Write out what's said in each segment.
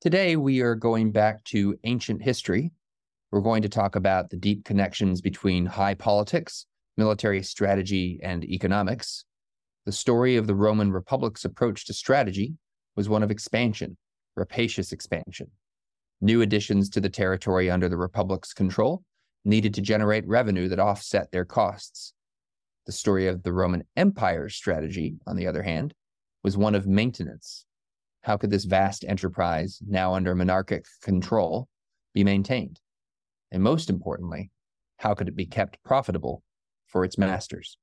Today, we are going back to ancient history. We're going to talk about the deep connections between high politics, military strategy, and economics. The story of the Roman Republic's approach to strategy was one of expansion, rapacious expansion. New additions to the territory under the Republic's control needed to generate revenue that offset their costs. The story of the Roman Empire's strategy, on the other hand, was one of maintenance, how could this vast enterprise, now under monarchic control, be maintained? And most importantly, how could it be kept profitable for its masters?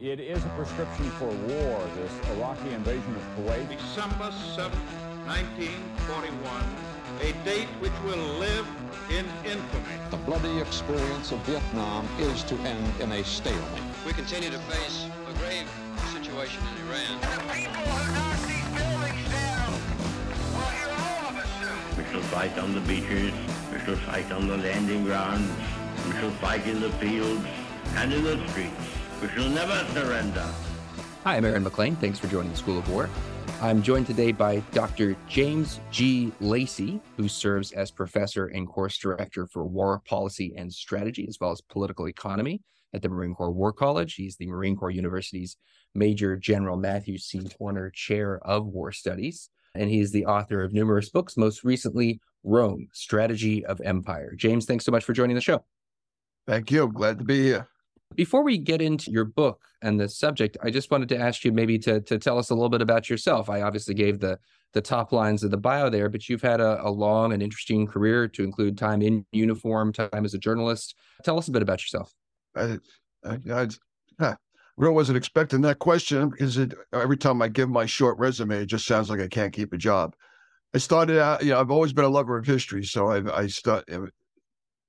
It is a prescription for war, this Iraqi invasion of Kuwait. December 7, 1941, a date which will live in infamy. The bloody experience of Vietnam is to end in a stalemate. We continue to face a grave situation in Iran. Shall fight on the beaches, we shall fight on the landing grounds, we shall fight in the fields and in the streets. We shall never surrender. Hi, I'm Aaron MacLean. Thanks for joining the School of War. I'm joined today by Dr. James G. Lacey, who serves as professor and course director for war policy and strategy, as well as political economy at the Marine Corps War College. He's the Marine Corps University's Major General Matthew C. Horner Chair of War Studies and he is the author of numerous books, most recently, Rome Strategy of Empire. James, thanks so much for joining the show. Thank you. Glad to be here. Before we get into your book and the subject, I just wanted to ask you maybe to, to tell us a little bit about yourself. I obviously gave the the top lines of the bio there, but you've had a, a long and interesting career to include time in uniform, time as a journalist. Tell us a bit about yourself. I, I, I, really wasn't expecting that question because it, every time I give my short resume, it just sounds like I can't keep a job. I started out, you know, I've always been a lover of history, so I, I started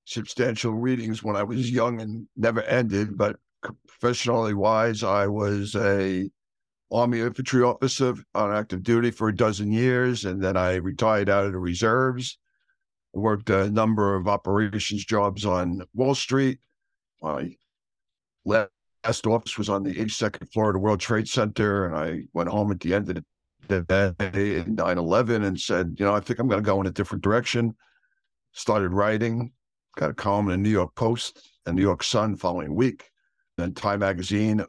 substantial readings when I was young and never ended. But professionally wise, I was a Army infantry officer on active duty for a dozen years, and then I retired out of the reserves. Worked a number of operations jobs on Wall Street. I left last office was on the 82nd floor of the World Trade Center, and I went home at the end of the day in 9 11 and said, you know, I think I'm going to go in a different direction. Started writing, got a column in the New York Post and New York Sun following week. Then Time Magazine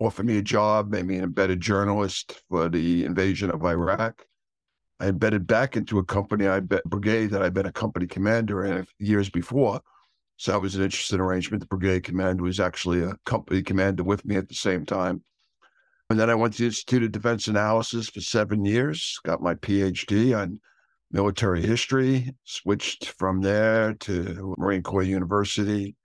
offered me a job, made me an embedded journalist for the invasion of Iraq. I embedded back into a company, I bet brigade that I'd been a company commander in years before so that was an interesting arrangement. The brigade commander was actually a company commander with me at the same time. And then I went to the Institute of Defense Analysis for seven years, got my PhD on military history, switched from there to Marine Corps University.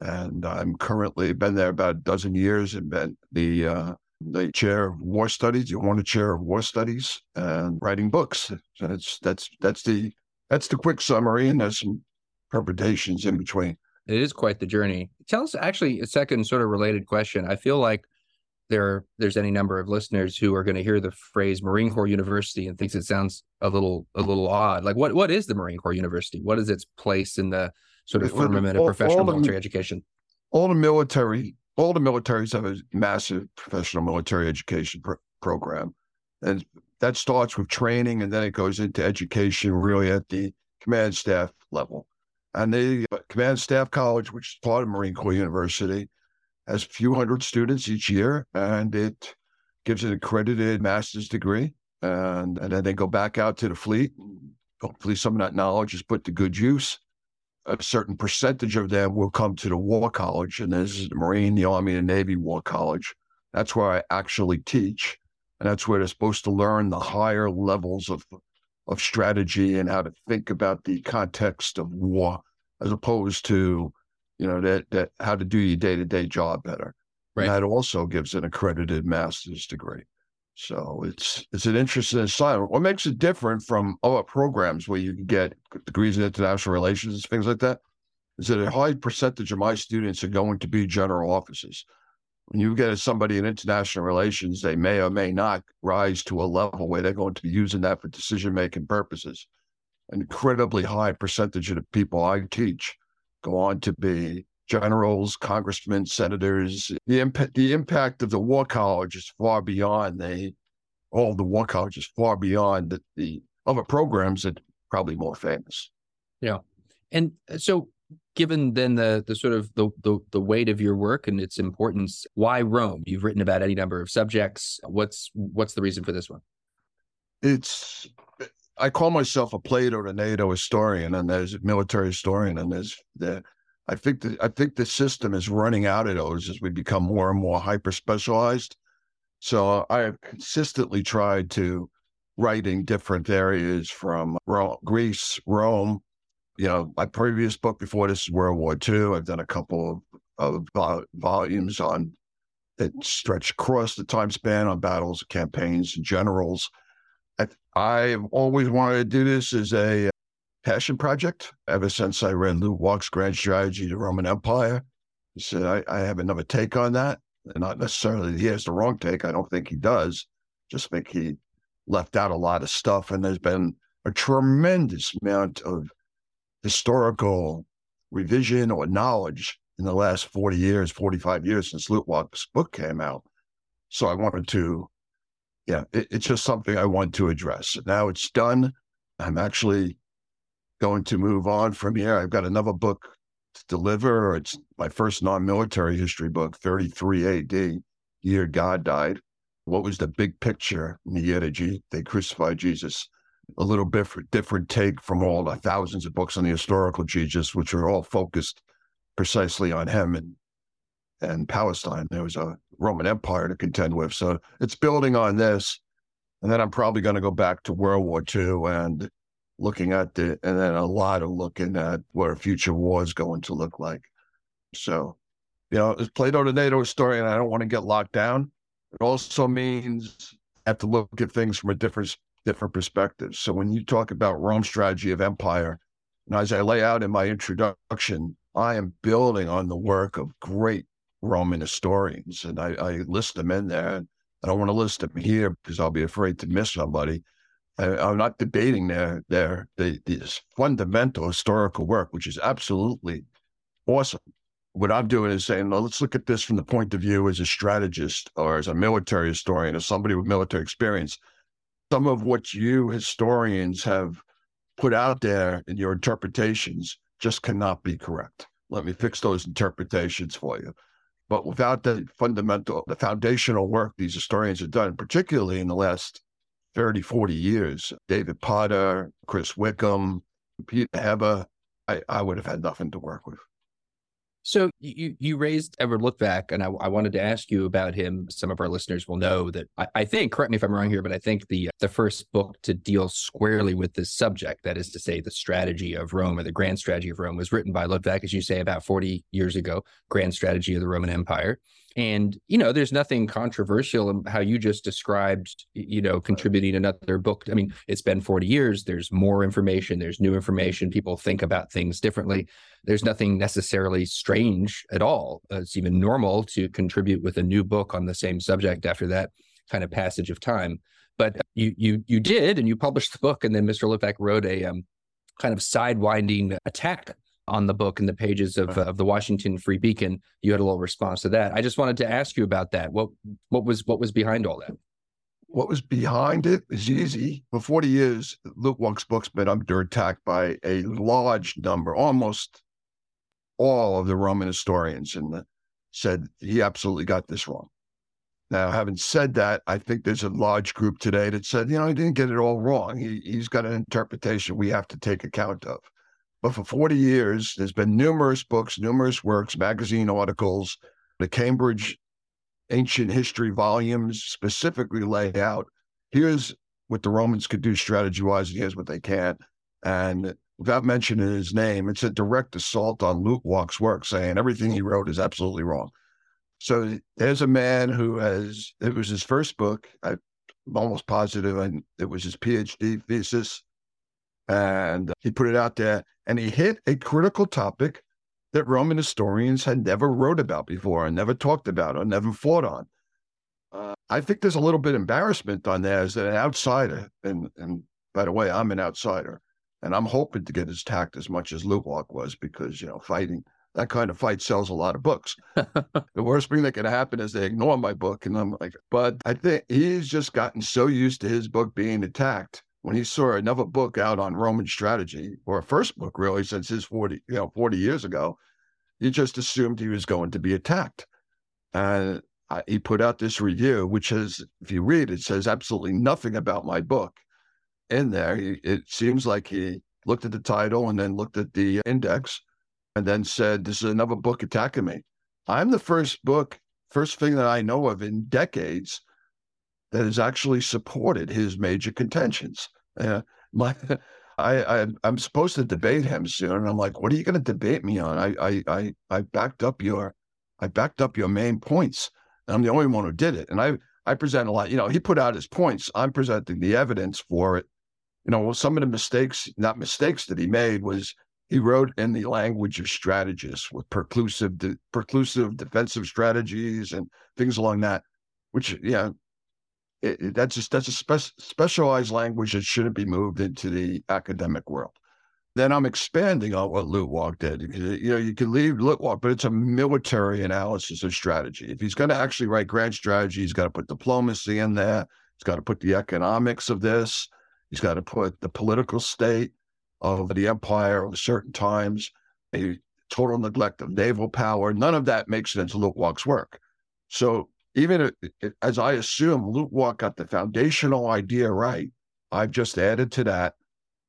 And I'm currently been there about a dozen years and been the uh, the chair of war studies, you want a chair of war studies and writing books. So That's that's that's the that's the quick summary, and there's some permutations in between. It is quite the journey. Tell us actually a second sort of related question. I feel like there there's any number of listeners who are going to hear the phrase Marine Corps University and thinks it sounds a little a little odd. Like what what is the Marine Corps University? What is its place in the sort of firmament of professional the, military education? All the military all the militaries have a massive professional military education program, and that starts with training, and then it goes into education really at the command staff level. And the uh, Command Staff College, which is part of Marine Corps University, has a few hundred students each year, and it gives an accredited master's degree. And, and then they go back out to the fleet. Hopefully, some of that knowledge is put to good use. A certain percentage of them will come to the War College, and this is the Marine, the Army, and Navy War College. That's where I actually teach. And that's where they're supposed to learn the higher levels of of strategy and how to think about the context of war, as opposed to, you know, that that how to do your day to day job better. Right. And that also gives an accredited master's degree. So it's it's an interesting assignment. What makes it different from other programs where you can get degrees in international relations and things like that is that a high percentage of my students are going to be general officers when you get somebody in international relations, they may or may not rise to a level where they're going to be using that for decision making purposes. An incredibly high percentage of the people I teach go on to be generals, congressmen, senators. The impact the impact of the war college is far beyond the all the war College is far beyond the, the other programs that probably more famous. Yeah. And uh, so given then the the sort of the, the the weight of your work and its importance, why Rome? You've written about any number of subjects. What's what's the reason for this one? It's I call myself a Plato to NATO historian, and there's a military historian, and there's the I think the I think the system is running out of those as we become more and more hyper specialized. So I have consistently tried to write in different areas from Rome, Greece, Rome. You know, my previous book before this is World War II. I've done a couple of, of volumes on that stretch across the time span on battles, campaigns, and generals. I, have always wanted to do this as a uh, passion project ever since I read Luttwak's Grand Strategy the Roman Empire. He said, I, I have another take on that. And not necessarily he has the wrong take. I don't think he does. Just think he left out a lot of stuff. And there's been a tremendous amount of historical revision or knowledge in the last 40 years, 45 years since Luttwak's book came out. So I wanted to, yeah, it, it's just something I want to address. Now it's done. I'm actually going to move on from here. I've got another book to deliver. It's my first non military history book, 33 AD, year God died. What was the big picture in the year that they crucified Jesus? A little bit different take from all the thousands of books on the historical Jesus, which are all focused precisely on him and and Palestine. There was a Roman Empire to contend with. So it's building on this. And then I'm probably going to go back to World War II and looking at the, and then a lot of looking at a future war is going to look like. So, you know, as Plato the NATO historian, I don't want to get locked down. It also means I have to look at things from a different different perspective. So when you talk about Rome's strategy of empire, and as I lay out in my introduction, I am building on the work of great Roman historians, and I, I list them in there. I don't want to list them here because I'll be afraid to miss somebody. I, am not debating their their the, this fundamental historical work, which is absolutely awesome. What I'm doing is saying, let's look at this from the point of view as a strategist or as a military historian or somebody with military experience. Some of what you historians have put out there in your interpretations just cannot be correct. Let me fix those interpretations for you. But without the fundamental, the foundational work these historians have done, particularly in the last 30, 40 years. David Potter, Chris Wickham, Peter Heather, I, I would have had nothing to work with. So you you raised Edward Luttwak, and I, I, wanted to ask you about him. Some of our listeners will know that I, I, think, correct me if I'm wrong here, but I think the the first book to deal squarely with this subject, that is to say, the strategy of Rome or the grand strategy of Rome, was written by Luttwak, as you say, about 40 years ago. Grand strategy of the Roman Empire. And, you know, there's nothing controversial in how you just described, you know, contributing another book. I mean, it's been 40 years. There's more information, there's new information. People think about things differently. There's nothing necessarily strange at all. It's even normal to contribute with a new book on the same subject after that kind of passage of time. But you you you did, and you published the book, and then Mr. Luttwak wrote a um, kind of sidewinding attack on the book and the pages of, uh, of the Washington Free Beacon. You had a little response to that. I just wanted to ask you about that. What what was what was behind all that? What was behind it is easy. For 40 years, Luttwak's book's been under attack by a large number, almost all of the Roman historians, and said he absolutely got this wrong. Now, having said that, I think there's a large group today that said, you know, he didn't get it all wrong. He, he's got an interpretation we have to take account of. But for 40 years, there's been numerous books, numerous works, magazine articles. The Cambridge Ancient History volumes specifically lay out here's what the Romans could do strategy wise, and here's what they can't. And without mentioning his name, it's a direct assault on Luttwak's work, saying everything he wrote is absolutely wrong. So there's a man who has, it was his first book. I'm almost positive and it was his PhD thesis and he put it out there and he hit a critical topic that Roman historians had never wrote about before and never talked about or never fought on. Uh, I think there's a little bit of embarrassment on there as an outsider. And, and by the way, I'm an outsider and I'm hoping to get tact as much as Walk was because, you know, fighting that kind of fight sells a lot of books. the worst thing that can happen is they ignore my book. And I'm like, but I think he's just gotten so used to his book being attacked when he saw another book out on Roman strategy, or a first book really since his 40, you know, 40 years ago, he just assumed he was going to be attacked. And I, he put out this review, which is, if you read, it says absolutely nothing about my book in there. He, it seems like he looked at the title and then looked at the index and then said, This is another book attacking me. I'm the first book, first thing that I know of in decades that has actually supported his major contentions. Uh, my, I, I am supposed to debate him soon, and I'm like, what are you going to debate me on? I, I I I backed up your I backed up your main points. and I'm the only one who did it, and I I present a lot. You know, he put out his points. I'm presenting the evidence for it. You know, some of the mistakes, not mistakes that he made, was he wrote in the language of strategists with preclusive, de- preclusive defensive strategies and things along that, which yeah, it, it, that's just that's a spe- specialized language that shouldn't be moved into the academic world. Then I'm expanding on what Luttwak did. You know, you can leave Luttwak, but it's a military analysis of strategy. If he's going to actually write grand strategy, he's got to put diplomacy in there. He's got to put the economics of this. He's got to put the political state of the empire of certain times, a total neglect of naval power. None of that makes it into Luttwak's work. So even as I assume Luttwak got the foundational idea right, I've just added to that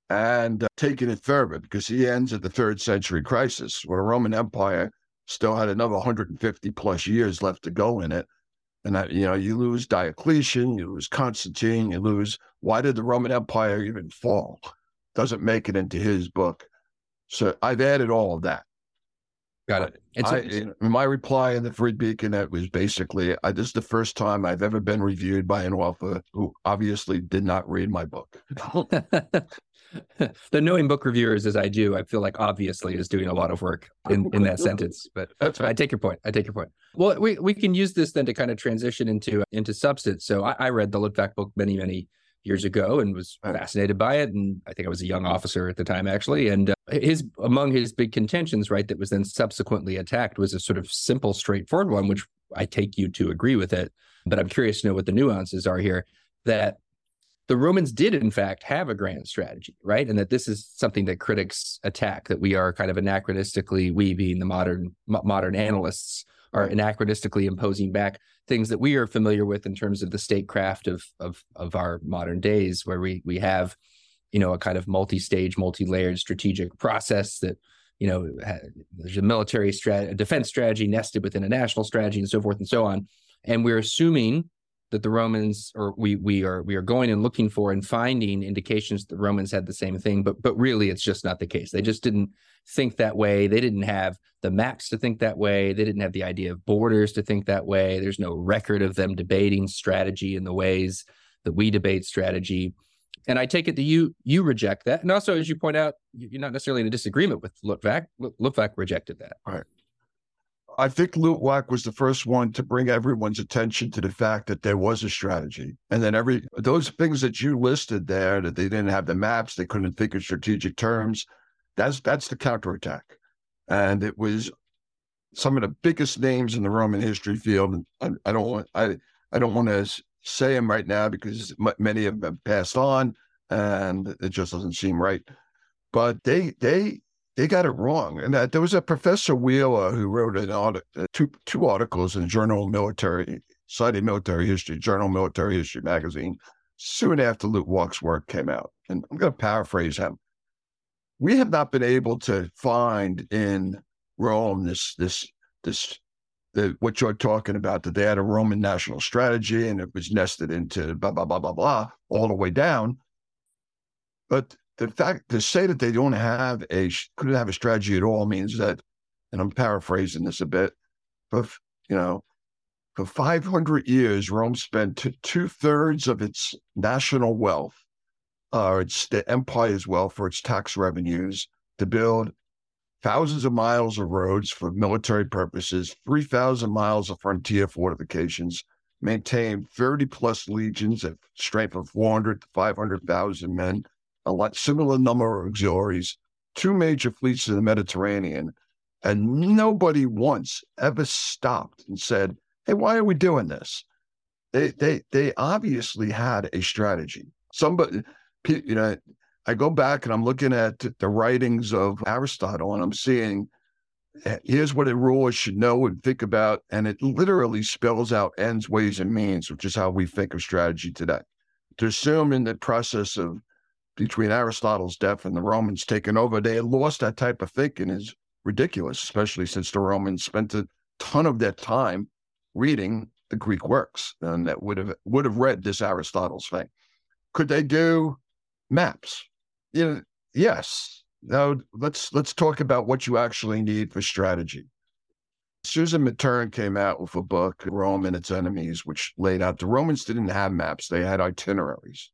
and uh, taken it further because he ends at the third century crisis where the Roman Empire still had another 150 plus years left to go in it. And that, you know, you lose Diocletian, you lose Constantine, you lose why did the Roman Empire even fall? Doesn't make it into his book. So I've added all of that. Got it. It's, I, in my reply in the Free Beacon, it was basically, I, this is the first time I've ever been reviewed by an author who obviously did not read my book. the knowing book reviewers as I do, I feel like obviously is doing a lot of work in, in that sentence. But That's right. I take your point. I take your point. Well, we, we can use this then to kind of transition into into substance. So I, I read the Luttwak book many, many years ago and was fascinated by it. And I think I was a young officer at the time, actually. And uh, his among his big contentions, right, that was then subsequently attacked was a sort of simple, straightforward one, which I take you to agree with it. But I'm curious to know what the nuances are here. That the Romans did, in fact, have a grand strategy, right? And that this is something that critics attack, that we are kind of anachronistically, we being the modern modern analysts, are anachronistically imposing back things that we are familiar with in terms of the statecraft of of of our modern days, where we we have, you know, a kind of multi-stage, multi-layered strategic process that you know there's a military strategy, a defense strategy nested within a national strategy, and so forth and so on. And we're assuming that the Romans, or we we are we are going and looking for and finding indications that the Romans had the same thing, but but really it's just not the case. They just didn't think that way. They didn't have the maps to think that way. They didn't have the idea of borders to think that way. There's no record of them debating strategy in the ways that we debate strategy. And I take it that you you reject that. And also, as you point out, you're not necessarily in a disagreement with Luttwak. Luttwak rejected that. Right. I think Luttwak was the first one to bring everyone's attention to the fact that there was a strategy. And then every those things that you listed there, that they didn't have the maps, they couldn't think of strategic terms, that's that's the counterattack. And it was some of the biggest names in the Roman history field. I, I don't want I I don't want to say them right now because many of them passed on, and it just doesn't seem right. But they they they got it wrong. And that there was a Professor Wheeler who wrote an audit, uh, two two articles in Journal of Military Cited Military History, Journal Military History magazine, soon after Luttwak's work came out. And I'm going to paraphrase him. We have not been able to find in Rome this this this the what you're talking about that they had a Roman national strategy and it was nested into blah blah blah blah blah all the way down. But the fact to say that they don't have a couldn't have a strategy at all means that, and I'm paraphrasing this a bit, but you know, for 500 years, Rome spent two thirds of its national wealth, uh, its the empire's wealth for its tax revenues to build thousands of miles of roads for military purposes, 3,000 miles of frontier fortifications, maintain 30 plus legions of strength of 400 to 500,000 men, a lot similar number of auxiliaries, two major fleets in the Mediterranean, and nobody once ever stopped and said, "Hey, why are we doing this?" They they they obviously had a strategy. Somebody you know, I go back and I'm looking at the writings of Aristotle and I'm seeing eh, here's what a ruler should know and think about. And it literally spells out ends, ways, and means, which is how we think of strategy today. To assume in the process of between Aristotle's death and the Romans taking over, they had lost that type of thinking is ridiculous, especially since the Romans spent a ton of their time reading the Greek works and that would have would have read this Aristotle's thing. Could they do maps? You know, yes. Now let's let's talk about what you actually need for strategy. Susan Mattern came out with a book, Rome and Its Enemies, which laid out the Romans didn't have maps; they had itineraries.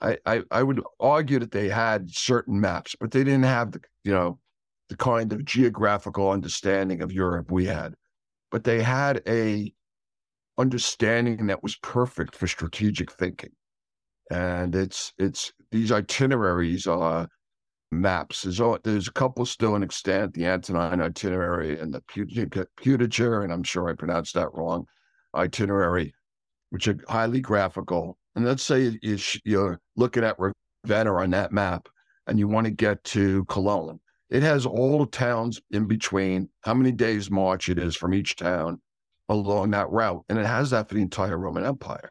I, I, I would argue that they had certain maps, but they didn't have the you know the kind of geographical understanding of Europe we had. But they had a understanding that was perfect for strategic thinking. And it's it's these itineraries are maps. There's, there's a couple still in extant, the Antonine itinerary and the Putager, and I'm sure I pronounced that wrong, itinerary, which are highly graphical. And let's say you're looking at Ravenna on that map and you want to get to Cologne. It has all the towns in between, how many days march it is from each town along that route. And it has that for the entire Roman Empire.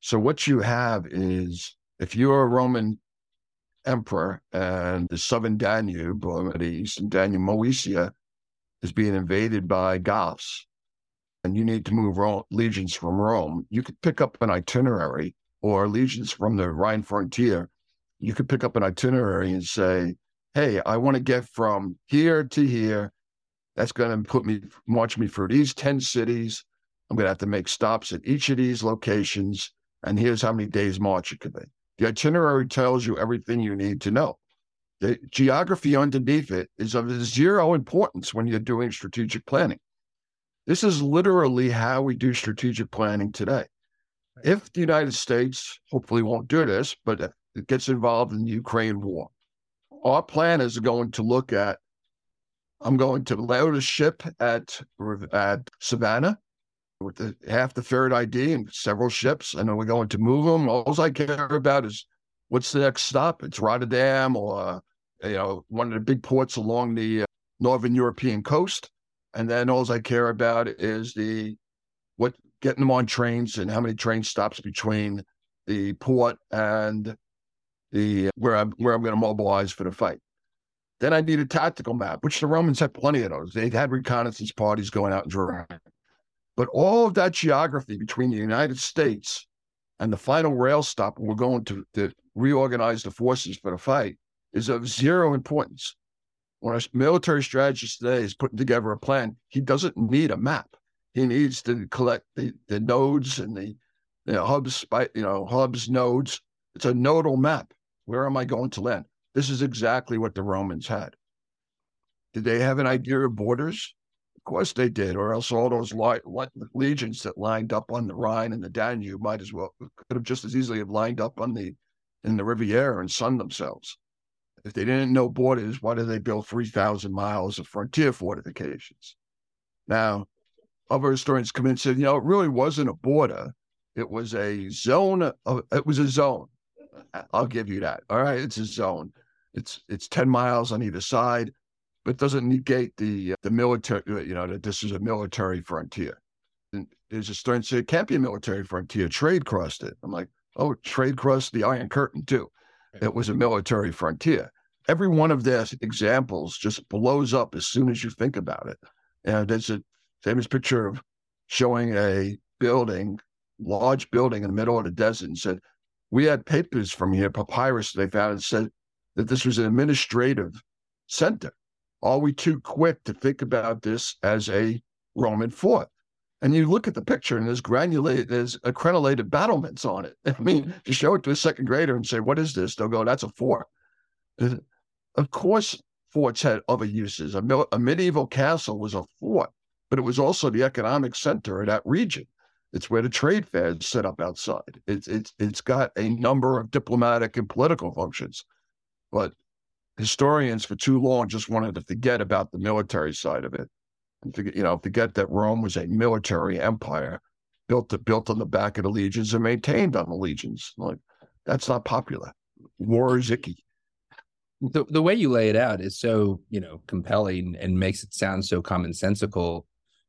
So what you have is if you're a Roman emperor and the southern Danube, or the eastern Danube, Moesia, is being invaded by Goths, and you need to move legions from Rome, you could pick up an itinerary or legions from the Rhine frontier. You could pick up an itinerary and say, hey, I want to get from here to here. That's going to put me, march me through these 10 cities. I'm going to have to make stops at each of these locations. And here's how many days march it could be. The itinerary tells you everything you need to know. The geography underneath it is of zero importance when you're doing strategic planning. This is literally how we do strategic planning today. If the United States hopefully won't do this, but it gets involved in the Ukraine war, our plan is going to look at I'm going to load a ship at at Savannah with the, half the third ID and several ships, and then we're going to move them. All I care about is what's the next stop? It's Rotterdam or you know one of the big ports along the uh, northern European coast, and then all I care about is the getting them on trains and how many train stops between the port and the where I'm where I'm going to mobilize for the fight. Then I need a tactical map, which the Romans had plenty of those. They had reconnaissance parties going out and drawing. But all of that geography between the United States and the final rail stop, where we're going to, to reorganize the forces for the fight, is of zero importance. When a military strategist today is putting together a plan, he doesn't need a map. He needs to collect the, the nodes and the you know, hubs, you know, hubs, nodes. It's a nodal map. Where am I going to land? This is exactly what the Romans had. Did they have an idea of borders? Of course they did, or else all those li- legions that lined up on the Rhine and the Danube might as well could have just as easily have lined up on the in the Riviera and sunned themselves. If they didn't know borders, why did they build three thousand miles of frontier fortifications? Now, other historians come in and said, you know, it really wasn't a border; it was a zone. Of, it was a zone I'll give you that. All right, it's a zone. It's it's ten miles on either side, but doesn't negate the uh, the military. Uh, you know that this is a military frontier. And there's a stern say it can't be a military frontier. Trade crossed it. I'm like, oh, trade crossed the Iron Curtain too. It was a military frontier. Every one of their examples just blows up as soon as you think about it. And there's a famous picture of showing a building, large building in the middle of the desert, and said we had papers from here, papyrus they found, and said that this was an administrative center. Are we too quick to think about this as a Roman fort? And you look at the picture and there's granulated, there's crenellated battlements on it. I mean, to show it to a second grader and say, what is this? They'll go, that's a fort. Of course, forts had other uses. A, medieval castle was a fort, but it was also the economic center of that region. It's where the trade fairs set up outside. It's it's it's got a number of diplomatic and political functions, but historians for too long just wanted to forget about the military side of it, and forget you know forget that Rome was a military empire built to, built on the back of the legions and maintained on the legions. Like that's not popular. war is icky. The the way you lay it out is so you know compelling and makes it sound so commonsensical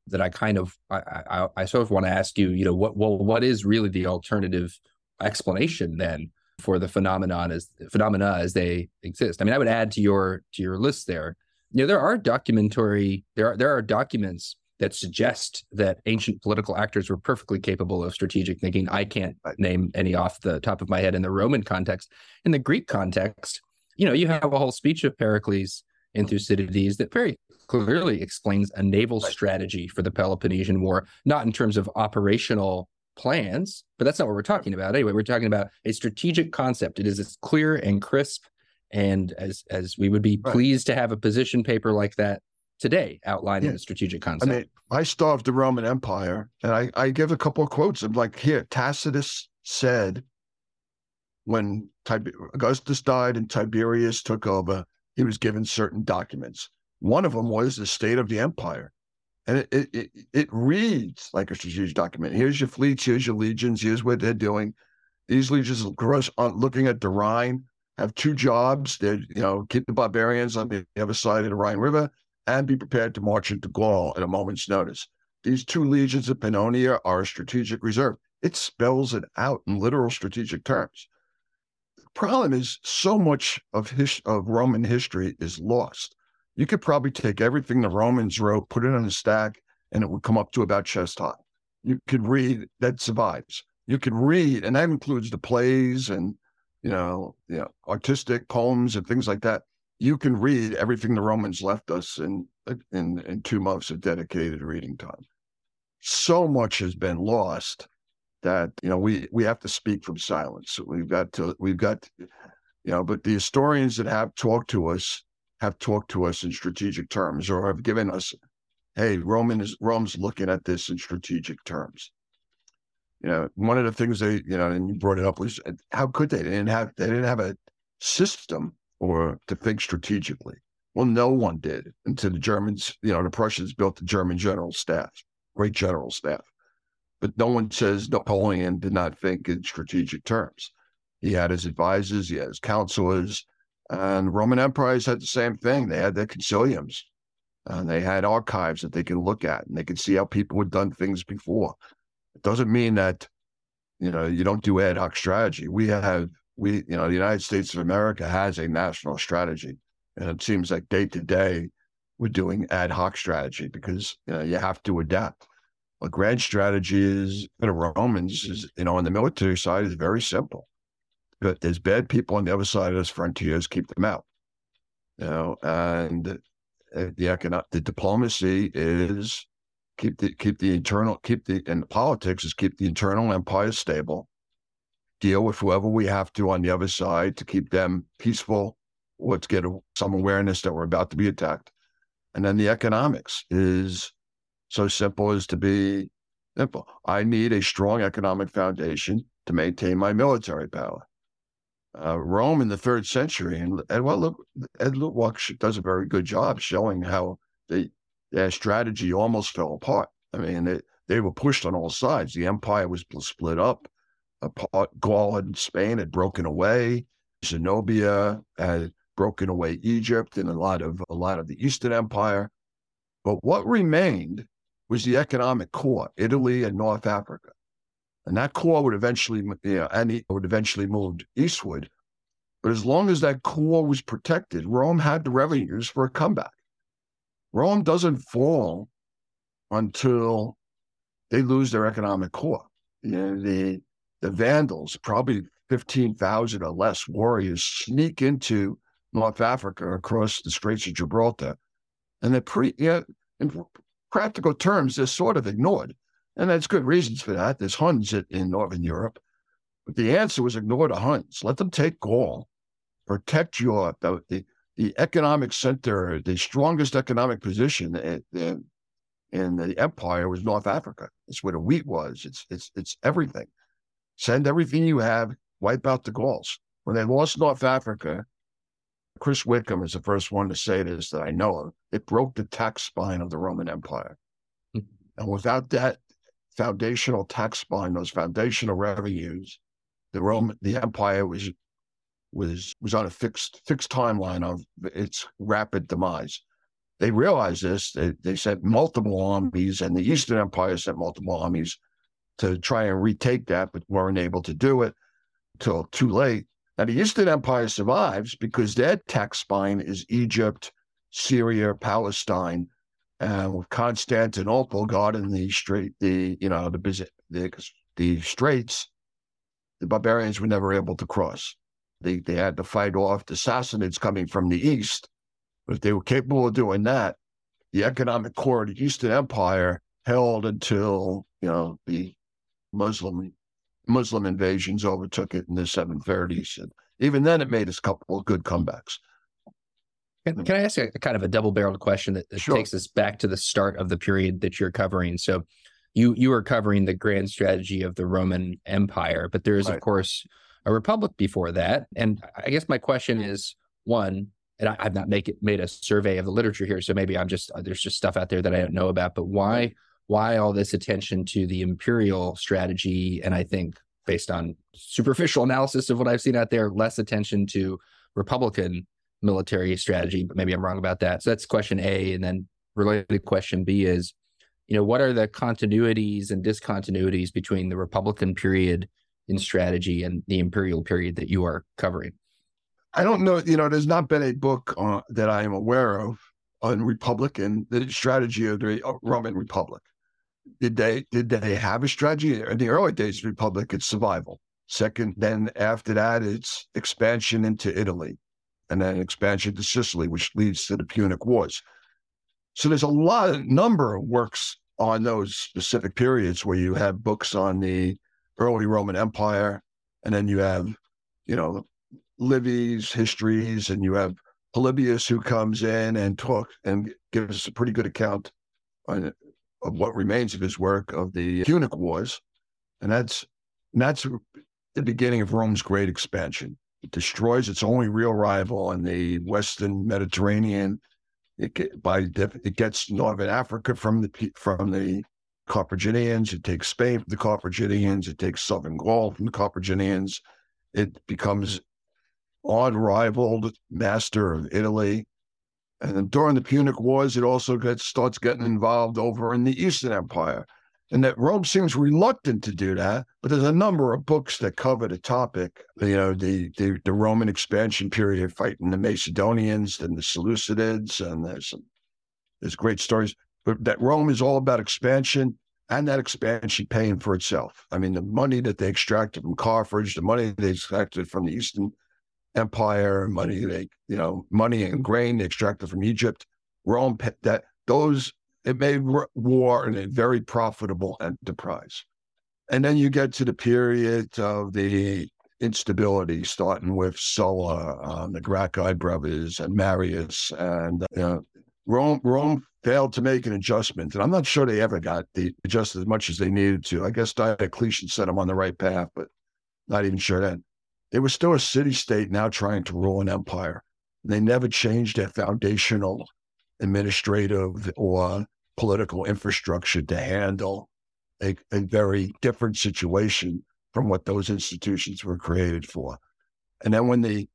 that I kind of I I, I sort of want to ask you you know what well what is really the alternative explanation then for the phenomenon as phenomena as they exist. I mean, I would add to your to your list there. You know, there are documentary there are there are documents that suggest that ancient political actors were perfectly capable of strategic thinking. I can't name any off the top of my head in the Roman context. In the Greek context, you know, you have a whole speech of Pericles in Thucydides that very clearly explains a naval strategy for the Peloponnesian War, not in terms of operational plans, but that's not what we're talking about. Anyway, we're talking about a strategic concept. It is as clear and crisp, and as as we would be right. pleased to have a position paper like that today outlining yeah. the strategic concept. I mean, I starved the Roman Empire, and I I give a couple of quotes. I'm like, here, Tacitus said when Augustus died and Tiberius took over, he was given certain documents. One of them was the state of the empire and it, it, it, it reads like a strategic document. Here's your fleets, here's your legions, here's what they're doing. These legions are looking at the Rhine, have two jobs. They you know keep the barbarians on the other side of the Rhine River and be prepared to march into Gaul at a moment's notice. These two legions of Pannonia are a strategic reserve. It spells it out in literal strategic terms. The problem is so much of his, of Roman history is lost you could probably take everything the Romans wrote, put it on a stack, and it would come up to about chest high. You could read that survives. You could read, and that includes the plays and you know, you know, artistic poems and things like that. You can read everything the Romans left us in in in two months of dedicated reading time. So much has been lost that you know we we have to speak from silence. We've got to we've got you know, but the historians that have talked to us have talked to us in strategic terms or have given us, hey, Roman is Rome's looking at this in strategic terms. You know, one of the things they, you know, and you brought it up was uh, how could they? They didn't have they didn't have a system or to think strategically. Well, no one did until the Germans, you know, the Prussians built the German general staff, great general staff. But no one says Napoleon did not think in strategic terms. He had his advisors, he had his counselors, and Roman empires had the same thing. They had their consiliums and they had archives that they could look at and they could see how people had done things before. It doesn't mean that, you know, you don't do ad hoc strategy. We have, we, you know, the United States of America has a national strategy. And it seems like day to day, we're doing ad hoc strategy because, you know, you have to adapt. A grand strategy is, for the Romans, is, you know, on the military side, is very simple but there's bad people on the other side of those frontiers. Keep them out. You know, and uh, the economic, the diplomacy is keep the keep the internal keep the and the politics is keep the internal empire stable. Deal with whoever we have to on the other side to keep them peaceful. Let's get some awareness that we're about to be attacked, and then the economics is so simple as to be simple. I need a strong economic foundation to maintain my military power uh, Rome in the third century. And, and well, look, Ed Luttwak does a very good job showing how the, their strategy almost fell apart. I mean, they, they were pushed on all sides. The empire was split up. Apart, Gaul and Spain had broken away. Zenobia had broken away Egypt and a lot of a lot of the Eastern Empire. But what remained was the economic core, Italy and North Africa. And that core would eventually, you know, and it would eventually move eastward. But as long as that core was protected, Rome had the revenues for a comeback. Rome doesn't fall until they lose their economic core. You know, the the Vandals, probably 15,000 or less warriors, sneak into North Africa across the Straits of Gibraltar. And they're pre, yeah, in practical terms, they're sort of ignored. And there's good reasons for that. There's Huns in Northern Europe. But the answer was ignore the Huns. Let them take Gaul. Protect Europe. The, the, economic center, the strongest economic position in, in, in the empire was North Africa. It's where the wheat was. It's it's it's everything. Send everything you have, wipe out the Gauls. When they lost North Africa, Chris Wickham is the first one to say this that I know of. It broke the tax spine of the Roman Empire. Mm-hmm. And without that foundational tax spine, those foundational revenues, the Roman, the empire was was was on a fixed fixed timeline of its rapid demise. They realized this. They, they sent multiple armies, and the Eastern Empire sent multiple armies to try and retake that, but weren't able to do it until too late. Now, the Eastern Empire survives because their tax spine is Egypt, Syria, Palestine, and with Constantinople guarding the strait, the you know the the the straits, the barbarians were never able to cross. They they had to fight off the Sassanids coming from the east. But if they were capable of doing that, the economic core of the Eastern Empire held until you know the Muslim Muslim invasions overtook it in the 730s. And even then, it made a couple of good comebacks. Can, hmm. can I ask a, a, kind of a double-barreled question that, that sure. takes us back to the start of the period that you're covering? So, you you are covering the grand strategy of the Roman Empire, but there is, right. of course, a republic before that. And I guess my question hmm. is one, and I, have not make it, made a survey of the literature here, so maybe I'm just uh, there's just stuff out there that I don't know about. But why hmm. why all this attention to the imperial strategy? And I think based on superficial analysis of what I've seen out there, less attention to Republican military strategy. But maybe I'm wrong about that. So that's question A, and then related question B is, you know, what are the continuities and discontinuities between the Republican period in strategy and the imperial period that you are covering? I don't know. You know, there's not been a book uh, that I am aware of on Republican the strategy of the uh, Roman Republic. Did they did they have a strategy in the early days of the Republic? It's survival. Second, then after that, it's expansion into Italy, and then expansion to Sicily, which leads to the Punic Wars. So there's a lot of number of works on those specific periods where you have books on the early Roman Empire, and then you have, you know, Livy's histories, and you have Polybius who comes in and talk and gives us a pretty good account on, of what remains of his work of the Punic Wars, and that's and that's the beginning of Rome's great expansion. Destroys its only real rival in the Western Mediterranean. It by it gets northern Africa from the from the Carthaginians. It takes Spain from the Carthaginians. It takes southern Gaul from the Carthaginians. It becomes unrivaled master of Italy. And then during the Punic Wars, it also gets starts getting involved over in the Eastern Empire. And that Rome seems reluctant to do that, but there's a number of books that cover the topic. You know, the the, the Roman expansion period, fighting the Macedonians and the Seleucids, and there's some there's great stories but that Rome is all about expansion and that expansion paying for itself. I mean, the money that they extracted from Carthage, the money they extracted from the Eastern Empire, money they, you know, money and grain they extracted from Egypt, Rome, that those, it made war a very profitable enterprise. And then you get to the period of the instability, starting with Sulla, um, the Gracchi brothers, and Marius, and know, Rome. Rome failed to make an adjustment. And I'm not sure they ever got the adjust as much as they needed to. I guess Diocletian set them on the right path, but not even sure then. They were still a city state now trying to rule an empire. They never changed their foundational administrative or political infrastructure to handle a, a very different situation from what those institutions were created for. And then when the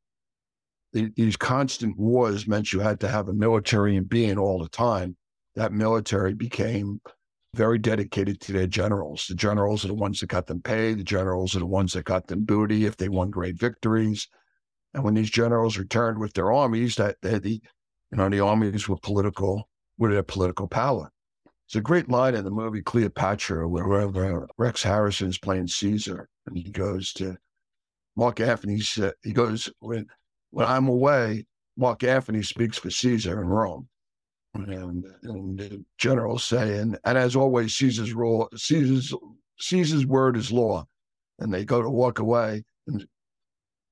the, these constant wars meant you had to have a military in being all the time. That military became very dedicated to their generals. The generals are the ones that got them paid. The generals are the ones that got them booty if they won great victories. And when these generals returned with their armies, that they, the you know the armies were political with their political power. It's a great line in the movie Cleopatra where, Rex Harrison is playing Caesar, and he goes to Mark Antony. He goes when when I'm away, Mark Antony speaks for Caesar in Rome. And, and the general saying, and as always, Caesar's rule, Caesar's Caesar's word is law. And they go to walk away, and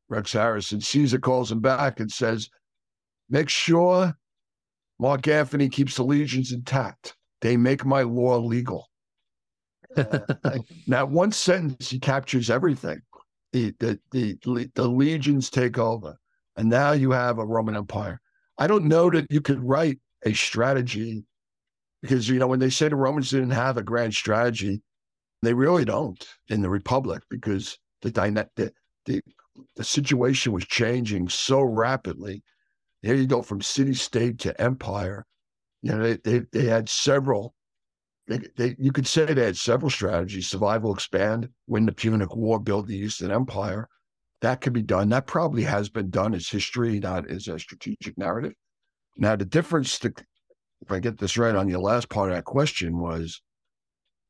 Rex Harrison, Caesar calls him back and says, Make sure Mark Antony keeps the legions intact. They make my law legal. uh, now, one sentence, he captures everything. The, the, the, the legions take over. And now you have a Roman Empire. I don't know that you could write a strategy because, you know, when they say the Romans didn't have a grand strategy, they really don't in the Republic because the, the, the the situation was changing so rapidly. Here you go from city state to empire. You know, they they, they had several. They, they, you could say they had several strategies: survival, expand, win the Punic War, build the Eastern Empire. That could be done. That probably has been done as history, not as a strategic narrative. Now, the difference, to, if I get this right on your last part of that question, was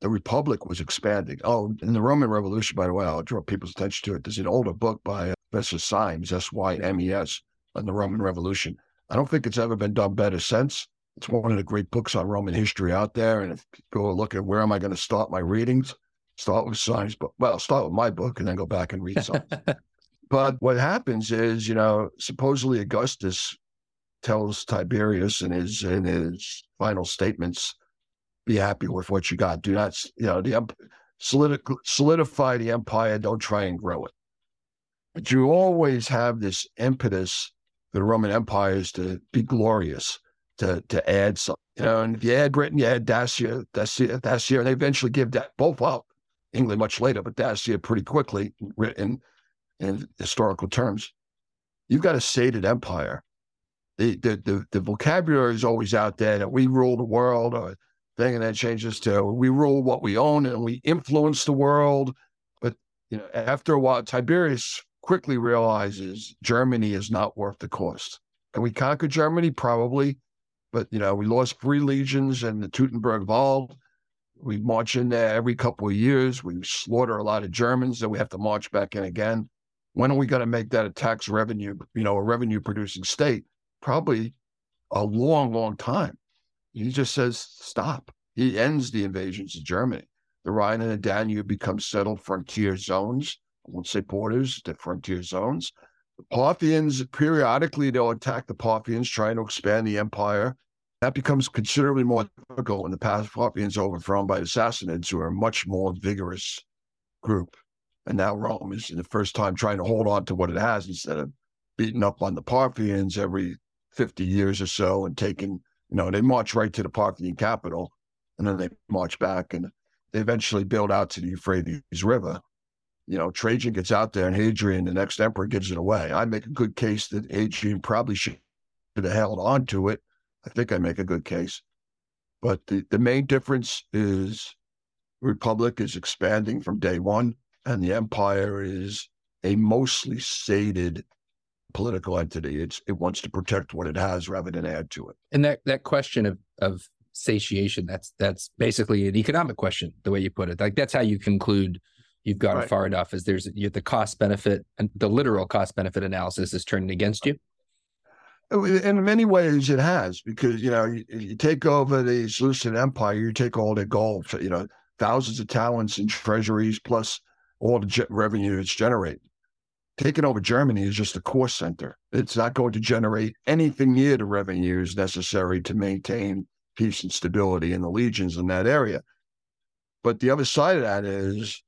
the Republic was expanding. Oh, in the Roman Revolution, by the way, I'll draw people's attention to it. There's an older book by uh, Professor Symes, S Y M E S, on the Roman Revolution. I don't think it's ever been done better since. It's one of the great books on Roman history out there. And if you people are looking, where am I going to start my readings? Start with Syme's book. Well, start with my book and then go back and read some. but what happens is, you know, supposedly Augustus tells Tiberius in his in his final statements, be happy with what you got. Do not, you know, the solidify the empire. Don't try and grow it. But you always have this impetus the Roman Empire is to be glorious, to to add something. You know, and if you add Britain, you add Dacia, Dacia, Dacia, and they eventually give that both up. England much later, but Dacia pretty quickly in in historical terms. You've got a sated empire the, the, the, the vocabulary is always out there that we rule the world or thing, and that changes to we rule what we own and we influence the world. But you know, after a while, Tiberius quickly realizes Germany is not worth the cost. Can we conquer Germany? Probably, but you know, we lost three legions and the Teutoburg Wald. We march in there every couple of years. We slaughter a lot of Germans, then we have to march back in again. When are we going to make that a tax revenue, you know, a revenue producing state? probably a long, long time. He just says, stop. He ends the invasions of Germany. The Rhine and the Danube become settled frontier zones. Won't say borders, the frontier zones. The Parthians, periodically, they'll attack the Parthians, trying to expand the empire. That becomes considerably more difficult when the Parthians are overthrown by the Sassanids, who are a much more vigorous group. And now Rome is, in the first time, trying to hold on to what it has instead of beating up on the Parthians every 50 years or so and taking, you know, they march right to the Parthian capital and then they march back and they eventually build out to the Euphrates River. You know, Trajan gets out there and Hadrian, the next emperor, gives it away. I make a good case that Hadrian probably should have held on to it. I think I make a good case. But the, the main difference is Republic is expanding from day one, and the empire is a mostly sated political entity. It's it wants to protect what it has rather than add to it. And that that question of of satiation, that's that's basically an economic question, the way you put it. Like that's how you conclude you've gone right. far enough. Is there's you, the cost benefit and the literal cost benefit analysis is turning against you. Oh, in many ways, it has because you know you, you take over the Seleucid Empire, you take all the gold, you know, thousands of talents and treasuries plus all the revenue it's generated taking over Germany is just a cost center. It's not going to generate anything near the revenues necessary to maintain peace and stability in the legions in that area. But the other side of that is,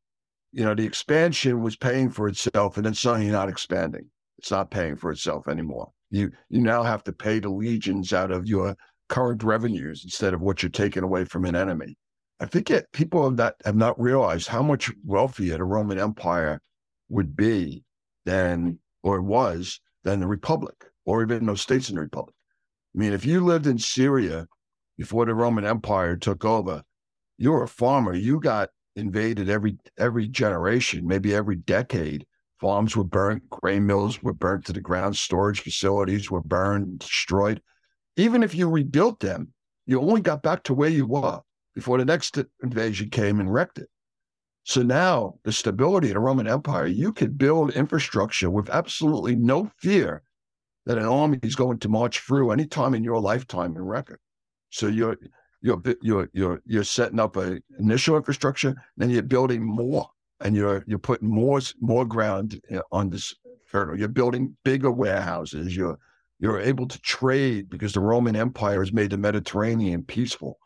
you know, the expansion was paying for itself, and then suddenly you're not expanding. It's not paying for itself anymore. You you now have to pay the legions out of your current revenues instead of what you're taking away from an enemy. I think it, people have not have not realized how much wealthier the Roman Empire would be than, or was, than the Republic, or even those states in the Republic. I mean, if you lived in Syria before the Roman Empire took over, you were a farmer. You got invaded every every generation, maybe every decade. Farms were burnt, grain mills were burnt to the ground, storage facilities were burned, destroyed. Even if you rebuilt them, you only got back to where you were before the next invasion came and wrecked it. So now the stability of the Roman Empire, you could build infrastructure with absolutely no fear that an army is going to march through any time in your lifetime and wreck it. So you're you're you're you're you're setting up a initial infrastructure, then you're building more, and you're you're putting more more ground eh, on this fertile. You're building bigger warehouses. You're you're able to trade because the Roman Empire has made the Mediterranean peaceful.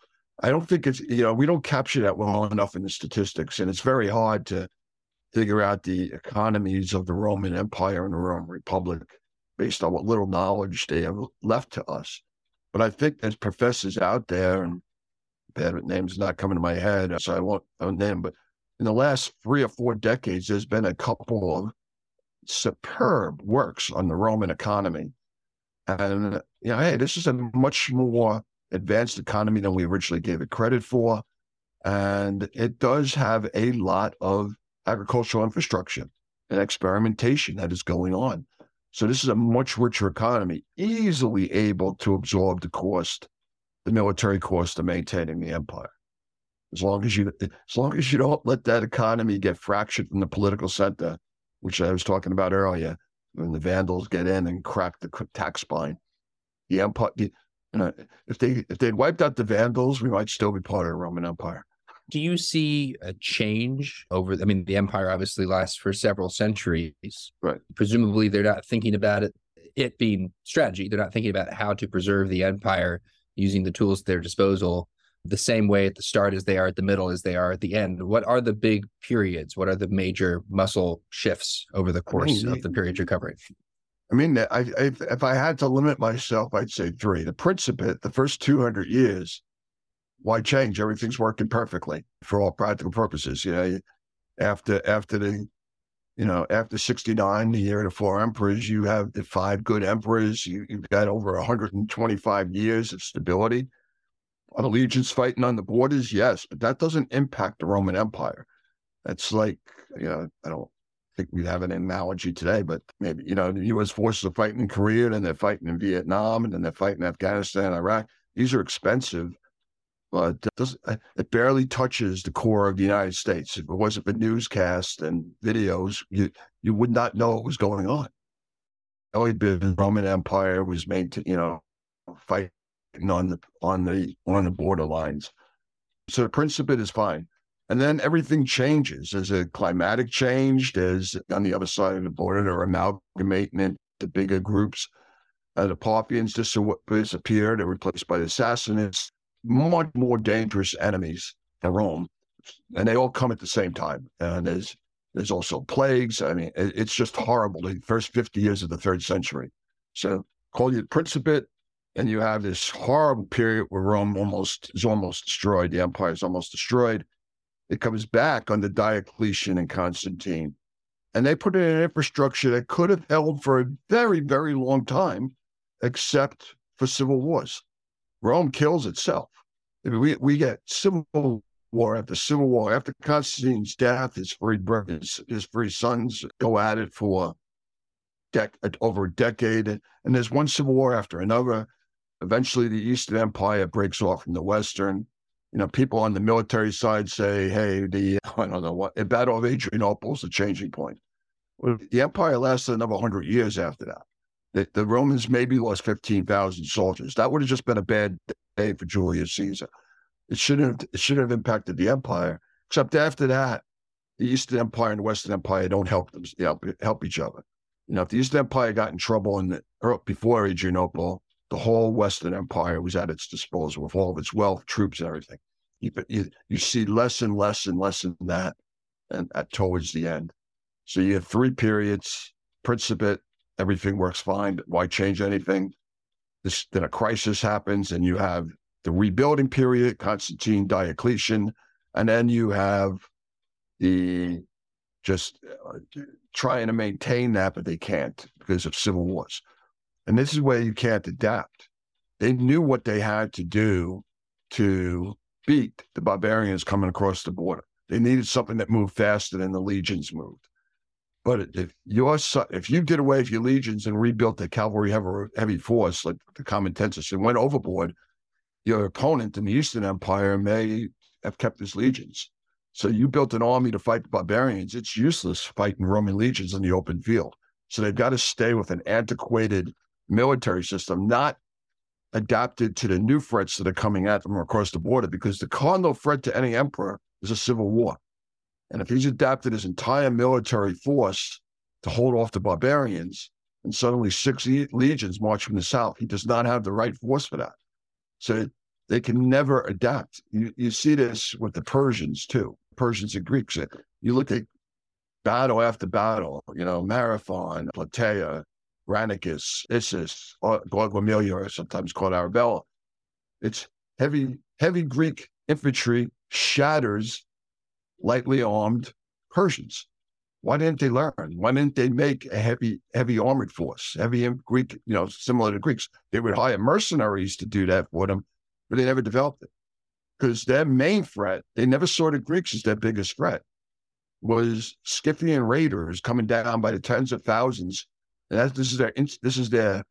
I don't think it's you know we don't capture that well enough in the statistics, and it's very hard to figure out the economies of the Roman Empire and the Roman Republic based on what little knowledge they have left to us. But I think there's professors out there, and bad names not coming to my head, so I won't, won't name. But in the last three or four decades, there's been a couple of superb works on the Roman economy. And, you know, hey, this is a much more advanced economy than we originally gave it credit for. And it does have a lot of agricultural infrastructure and experimentation that is going on. So this is a much richer economy, easily able to absorb the cost, the military cost of maintaining the empire. As long as you, as long as you don't let that economy get fractured from the political center, which I was talking about earlier, when the Vandals get in and crack the tax spine, the empire. The, you know, if they if they'd wiped out the Vandals, we might still be part of the Roman Empire. Do you see a change over? I mean, the empire obviously lasts for several centuries. Right. Presumably, they're not thinking about it, it being strategy. They're not thinking about how to preserve the empire using the tools at their disposal the same way at the start as they are at the middle as they are at the end. What are the big periods? What are the major muscle shifts over the course I mean, of the period you're covering? I mean, I, I, if I had to limit myself, I'd say three. The Principate, the first 200 years, why change? Everything's working perfectly for all practical purposes. You know, after after the, you know, after sixty nine, the year of the four emperors, you have the five good emperors. You you've got over hundred and twenty five years of stability. Are the legions fighting on the borders? Yes, but that doesn't impact the Roman Empire. That's like, you know, I don't think we have an analogy today, but maybe, you know, the U.S. forces are fighting in Korea, and they're fighting in Vietnam, and then they're fighting in Afghanistan, Iraq. These are expensive but it, uh, it barely touches the core of the United States. If it wasn't for newscasts and videos, you you would not know what was going on. Only the Roman Empire was made to, you know, fighting on the on the on the borderlines. So the Principate is fine. And then everything changes. There's a climatic change. There's on the other side of the border, they're amalgamating into bigger groups. Uh, the Parthians disappeared. They're replaced by the Sassanids much more dangerous enemies than Rome, and they all come at the same time. And there's there's also plagues. I mean, it, it's just horrible. The first 50 years of the third century. So call you the Principate, and you have this horrible period where Rome almost is almost destroyed. The empire is almost destroyed. It comes back under Diocletian and Constantine, and they put in an infrastructure that could have held for a very, very long time, except for civil wars. Rome kills itself. I mean, we we get civil war after civil war. After Constantine's death, his three brothers, his three sons go at it for dec- over a decade, and there's one civil war after another. Eventually, the Eastern Empire breaks off from the Western. You know, people on the military side say, "Hey, the I don't know what the Battle of Adrianople is the changing point." The empire lasted another hundred years after that. The, the Romans maybe lost 15,000 soldiers. That would have just been a bad day for Julius Caesar. It shouldn't have, it shouldn't have impacted the empire. Except after that, the Eastern Empire and the Western Empire don't help them you know, help each other. You know, if the Eastern Empire got in trouble in the, or before Adrianople, the whole Western Empire was at its disposal with all of its wealth, troops, and everything. You, you, you see less and less and less in that, and at towards the end. So you have three periods: Principate, everything works fine. Why change anything? This, then a crisis happens, and you have the rebuilding period, Constantine, Diocletian, and then you have the just uh, trying to maintain that, but they can't because of civil wars. And this is where you can't adapt. They knew what they had to do to beat the barbarians coming across the border. They needed something that moved faster than the legions moved. But if your if you did away with your legions and rebuilt the cavalry heavy, heavy force like the Comitatus and went overboard, your opponent in the Eastern Empire may have kept his legions. So you built an army to fight the barbarians. It's useless fighting Roman legions in the open field. So they've got to stay with an antiquated military system, not adapted to the new threats that are coming at them across the border, because the cardinal threat to any emperor is a civil war. And if he's adapted his entire military force to hold off the barbarians, and suddenly six legions march from the south, he does not have the right force for that. So they can never adapt. You, you see this with the Persians too, Persians and Greeks. Uh, you look at battle after battle, you know, Marathon, Plataea, Granicus, Issus, uh, Gaugamela, or sometimes called Arbela. It's heavy, heavy Greek infantry shatters lightly armed Persians. Why didn't they learn? Why didn't they make a heavy, heavy armored force, heavy Greek, you know, similar to Greeks? They would hire mercenaries to do that for them, but they never developed it because their main threat, they never saw the Greeks as their biggest threat, was Scythian raiders coming down by the tens of thousands. And that, this is their this is their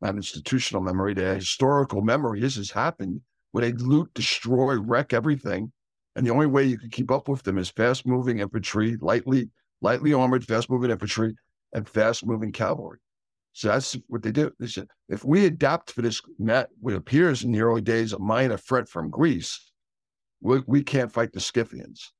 not institutional memory, their historical memory. This has happened where they loot, destroy, wreck everything, and the only way you can keep up with them is fast moving infantry, lightly lightly armored, fast moving infantry, and fast moving cavalry. So that's what they do. They said, if we adapt for this, that what appears in the early days a minor threat from Greece, we, we can't fight the Scythians.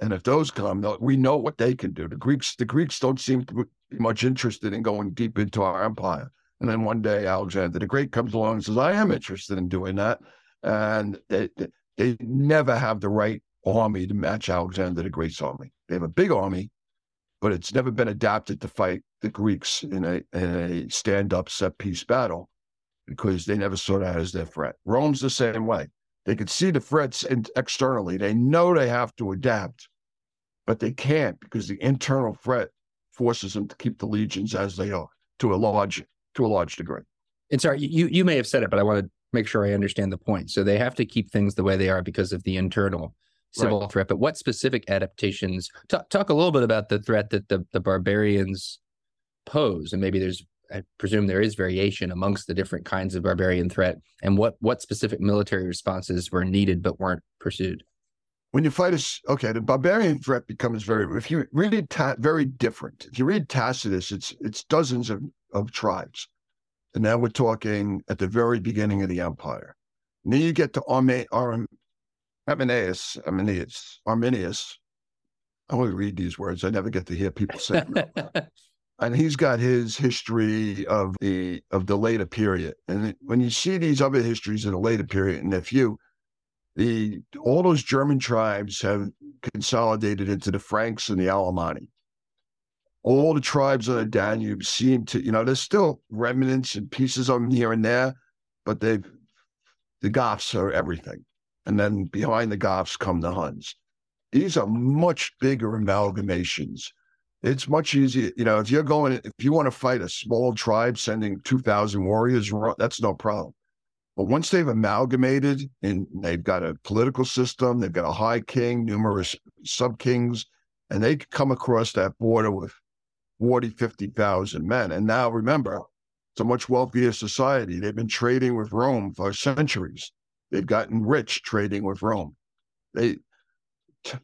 And if those come, we know what they can do. The Greeks, the Greeks don't seem to be much interested in going deep into our empire. And then one day Alexander the Great comes along and says, "I am interested in doing that," and they, they, never have the right army to match Alexander the Great's army. They have a big army, but it's never been adapted to fight the Greeks in a a stand up set piece battle because they never saw that as their threat. Rome's the same way. They could see the threats externally. They know they have to adapt, but they can't because the internal threat forces them to keep the legions as they are to a large to a large degree. And sorry, you you may have said it, but I want to make sure I understand the point. So they have to keep things the way they are because of the internal civil right. threat. But what specific adaptations? Talk, talk a little bit about the threat that the the barbarians pose, and maybe there's I presume there is variation amongst the different kinds of barbarian threat, and what what specific military responses were needed but weren't pursued. When you fight a okay, the barbarian threat becomes very. If you read ta- very different. If you read Tacitus, it's it's dozens of of tribes, and now we're talking at the very beginning of the empire. And then you get to Arme, Arm, Arminius, Arminius, Arminius. I only read these words. I never get to hear people say them. and he's got his history of the of the later period. And when you see these other histories of the later period, and if you the all those German tribes have consolidated into the Franks and the Alemanni. All the tribes on the Danube seem to, you know, there's still remnants and pieces of them here and there, but they've the Goths are everything. And then behind the Goths come the Huns. These are much bigger amalgamations it's much easier. You know, if you're going, if you want to fight a small tribe sending 2,000 warriors, that's no problem. But once they've amalgamated and they've got a political system, they've got a high king, numerous sub kings, and they come across that border with 40, 50,000 men. And now remember, it's a much wealthier society. They've been trading with Rome for centuries. They've gotten rich trading with Rome. They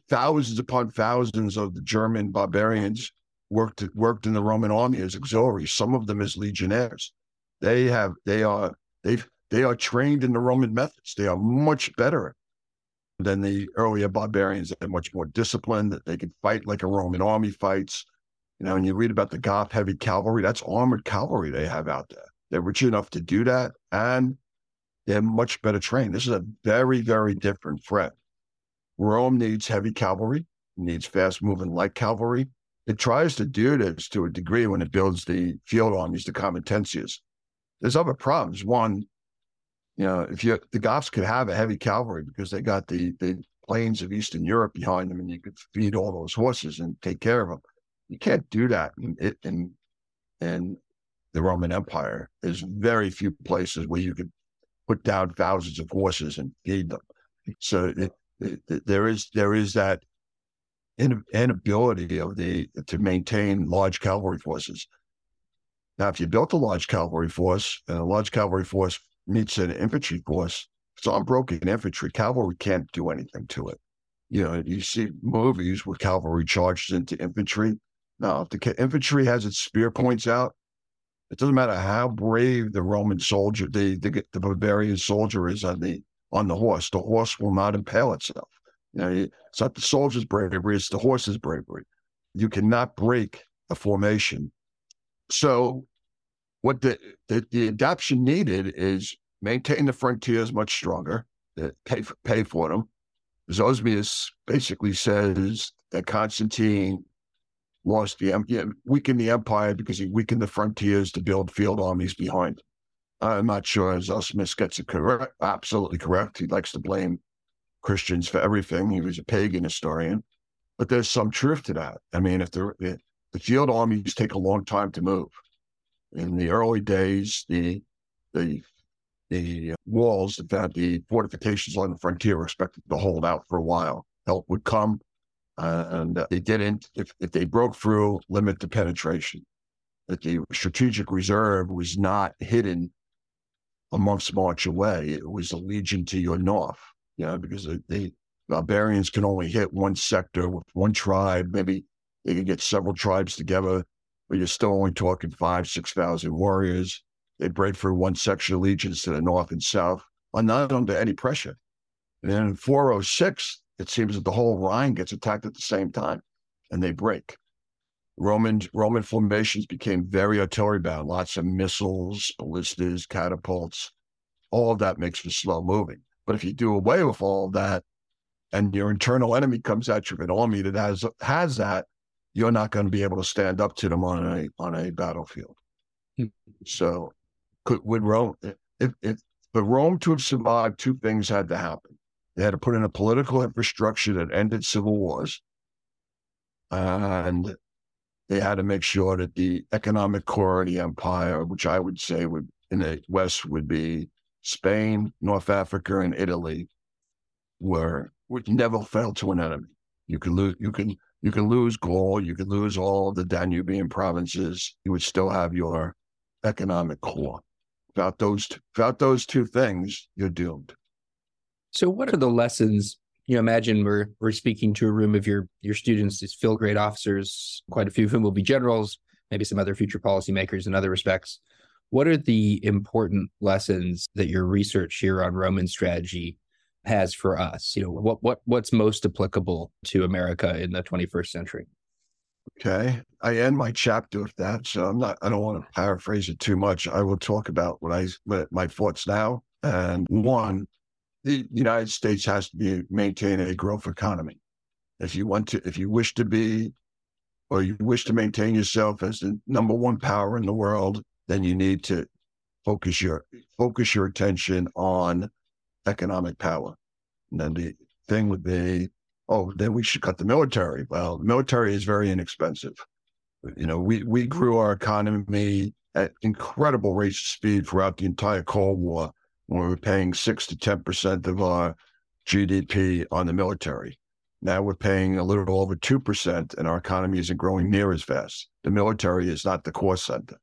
thousands upon thousands of the German barbarians worked worked in the Roman army as auxiliaries. Some of them as legionnaires. They have they are they they are trained in the Roman methods. They are much better than the earlier barbarians. They're much more disciplined. They can fight like a Roman army fights. You know, and you read about the Goth heavy cavalry. That's armored cavalry they have out there. They're rich enough to do that, and they're much better trained. This is a very very different threat Rome needs heavy cavalry, needs fast moving light cavalry. It tries to do this to a degree when it builds the field armies, the comitatenses. There's other problems. One, you know, if you the Goths could have a heavy cavalry because they got the the plains of Eastern Europe behind them, and you could feed all those horses and take care of them. You can't do that in in, in the Roman Empire. There's very few places where you could put down thousands of horses and feed them. So it, there is there is that inability of the to maintain large cavalry forces. Now, if you built a large cavalry force and a large cavalry force meets an infantry force, it's unbroken infantry. Cavalry can't do anything to it. You know, you see movies where cavalry charges into infantry. Now, if the infantry has its spear points out, it doesn't matter how brave the Roman soldier, the the, the barbarian soldier is on the on the horse. The horse will not impale itself. You know, it's not the soldier's bravery, it's the horse's bravery. You cannot break a formation. So what the, the, the adoption needed is maintain the frontiers much stronger, uh, pay for, pay for them. Zosimus basically says that Constantine lost the weakened the empire because he weakened the frontiers to build field armies behind. I'm not sure Zosimus gets it correct, absolutely correct. He likes to blame Christians for everything. He was a pagan historian. but there's some truth to that. I mean, if the the field armies take a long time to move. In the early days, the the the walls, that the fortifications on the frontier were expected to hold out for a while. Help would come, uh, and they didn't. If if they broke through, limit the penetration. That the strategic reserve was not hidden a month's march away. It was a legion to your north. You know, because the barbarians can only hit one sector with one tribe. Maybe they could get several tribes together, but you're still only talking five, six thousand warriors. They break through one section of legions to the north and south, are not under any pressure. And then in 406, it seems that the whole Rhine gets attacked at the same time, and they break. Roman Roman formations became very artillery bound, lots of missiles, ballistas, catapults. All of that makes for slow moving. But if you do away with all of that, and your internal enemy comes at you with an army that has has that, you're not going to be able to stand up to them on a on a battlefield. Hmm. So, could would Rome if if for Rome to have survived, two things had to happen. They had to put in a political infrastructure that ended civil wars, and they had to make sure that the economic core of the empire, which I would say would in the West would be Spain, North Africa, and Italy, were would never fail to an enemy. You can lose you can you can lose Gaul, you can lose all the Danubian provinces, you would still have your economic core. Without those without those two things, you're doomed. So what are the lessons you know, imagine we're we're speaking to a room of your your students, these field grade officers, quite a few of whom will be generals, maybe some other future policymakers in other respects. What are the important lessons that your research here on Roman strategy has for us? You know, what what what's most applicable to America in the 21st century? Okay. I end my chapter with that. So I'm not I don't want to paraphrase it too much. I will talk about what I what my thoughts now. And one, the United States has to be maintain a growth economy. If you want to, if you wish to be, or you wish to maintain yourself as the number one power in the world, then you need to focus your focus your attention on economic power. And then the thing would be, oh, then we should cut the military. Well, the military is very inexpensive. You know, we we grew our economy at incredible rates of speed throughout the entire Cold War when we were paying six to 10% of our GDP on the military. Now we're paying a little over 2%, and our economy isn't growing near as fast. The military is not the core center.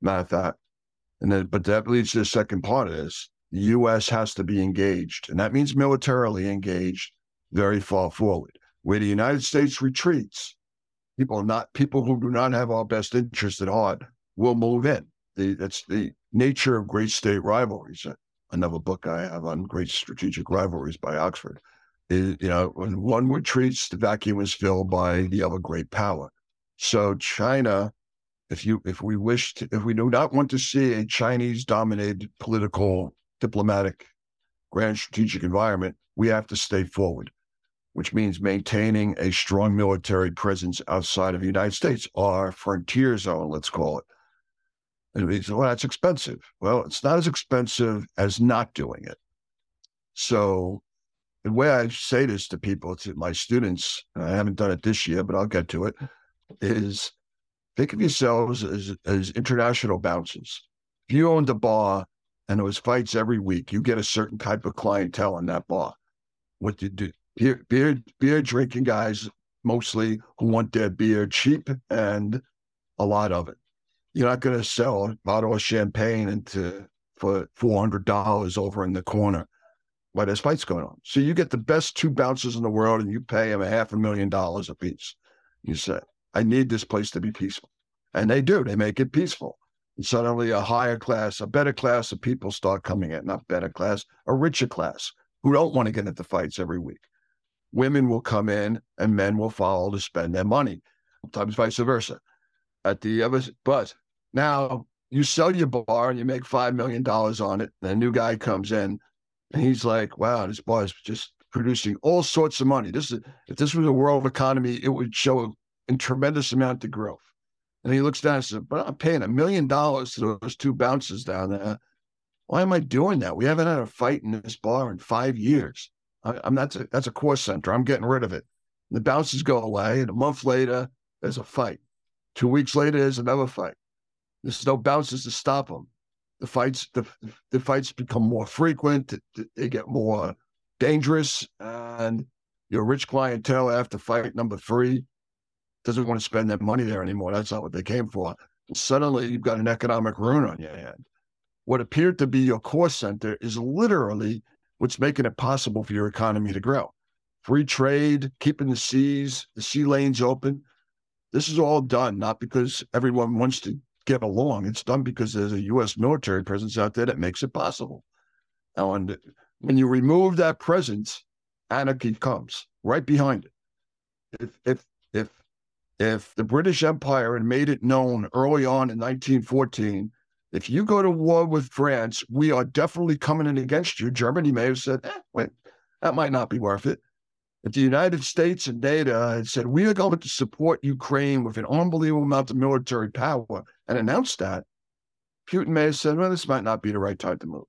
Matter of fact, and then, but that leads to the second part of this. The U.S. has to be engaged, and that means militarily engaged very far forward. Where the United States retreats, people not people who do not have our best interest at heart will move in. The, that's the nature of great state rivalries another book I have on great strategic rivalries by Oxford. Is, you know, when one retreats, the vacuum is filled by the other great power. So China, if you if we wish to, if we do not want to see a Chinese dominated political, diplomatic, grand strategic environment, we have to stay forward, which means maintaining a strong military presence outside of the United States, our frontier zone, let's call it. And he said, well, that's expensive. Well, it's not as expensive as not doing it. So the way I say this to people, to my students, I haven't done it this year, but I'll get to it, is think of yourselves as, as international bouncers. If you owned a bar and there was fights every week, you get a certain type of clientele in that bar. What do you do? Beer, beer, beer drinking guys mostly who want their beer cheap and a lot of it you're not going to sell a bottle of champagne into for four hundred dollars over in the corner while there's fights going on. So you get the best two bouncers in the world, and you pay them a half a million dollars a piece. You say, "I need this place to be peaceful," and they do. They make it peaceful. And suddenly, a higher class, a better class of people start coming in. Not better class, a richer class who don't want to get into fights every week. Women will come in, and men will follow to spend their money. Sometimes vice versa. At the other, but now you sell your bar and you make five million dollars on it. And a new guy comes in and he's like, "Wow, this bar is just producing all sorts of money. This is if this was a world economy, it would show a tremendous amount of growth." And he looks down and says, "But I'm paying a million dollars to those two bouncers down there. Why am I doing that? We haven't had a fight in this bar in five years. I, am. That's a core center. I'm getting rid of it." The bouncers go away, and a month later, there's a fight. Two weeks later, there's another fight. There's no bounces to stop them. The fights, the, the fights become more frequent. They get more dangerous, and your rich clientele after fight number three doesn't want to spend their money there anymore. That's not what they came for. And suddenly, you've got an economic ruin on your hand. What appeared to be your core center is literally what's making it possible for your economy to grow. Free trade, keeping the seas, the sea lanes open. This is all done not because everyone wants to get along. It's done because there's a U.S. military presence out there that makes it possible. And when you remove that presence, anarchy comes right behind it. If if if if the British Empire had made it known early on in 1914, if you go to war with France, we are definitely coming in against you. Germany may have said, eh, wait, that might not be worth it. If the United States and NATO had said, we are going to support Ukraine with an unbelievable amount of military power and announced that, Putin may have said, well, this might not be the right time to move.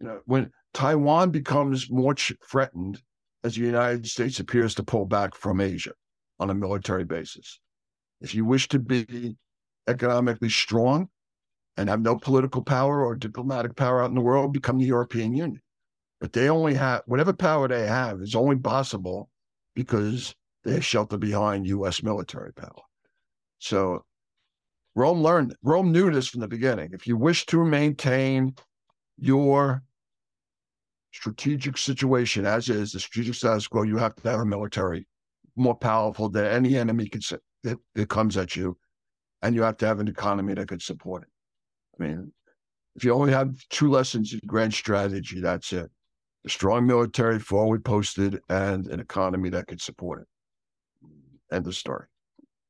You know, when Taiwan becomes more threatened as the United States appears to pull back from Asia on a military basis. If you wish to be economically strong and have no political power or diplomatic power out in the world, become the European Union. But they only have whatever power they have is only possible because they shelter behind U.S. military power. So Rome learned, Rome knew this from the beginning. If you wish to maintain your strategic situation as is, the strategic status quo, you have to have a military more powerful than any enemy can, that, that comes at you. And you have to have an economy that can support it. I mean, if you only have two lessons in grand strategy, that's it. A strong military, forward posted, and an economy that could support it. End of story.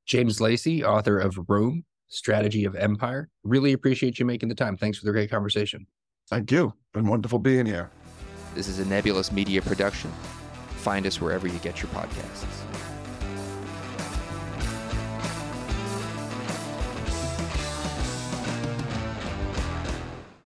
James Lacey, author of Rome, Strategy of Empire. Really appreciate you making the time. Thanks for the great conversation. Thank you. Been wonderful being here. This is a Nebulous Media production. Find us wherever you get your podcasts.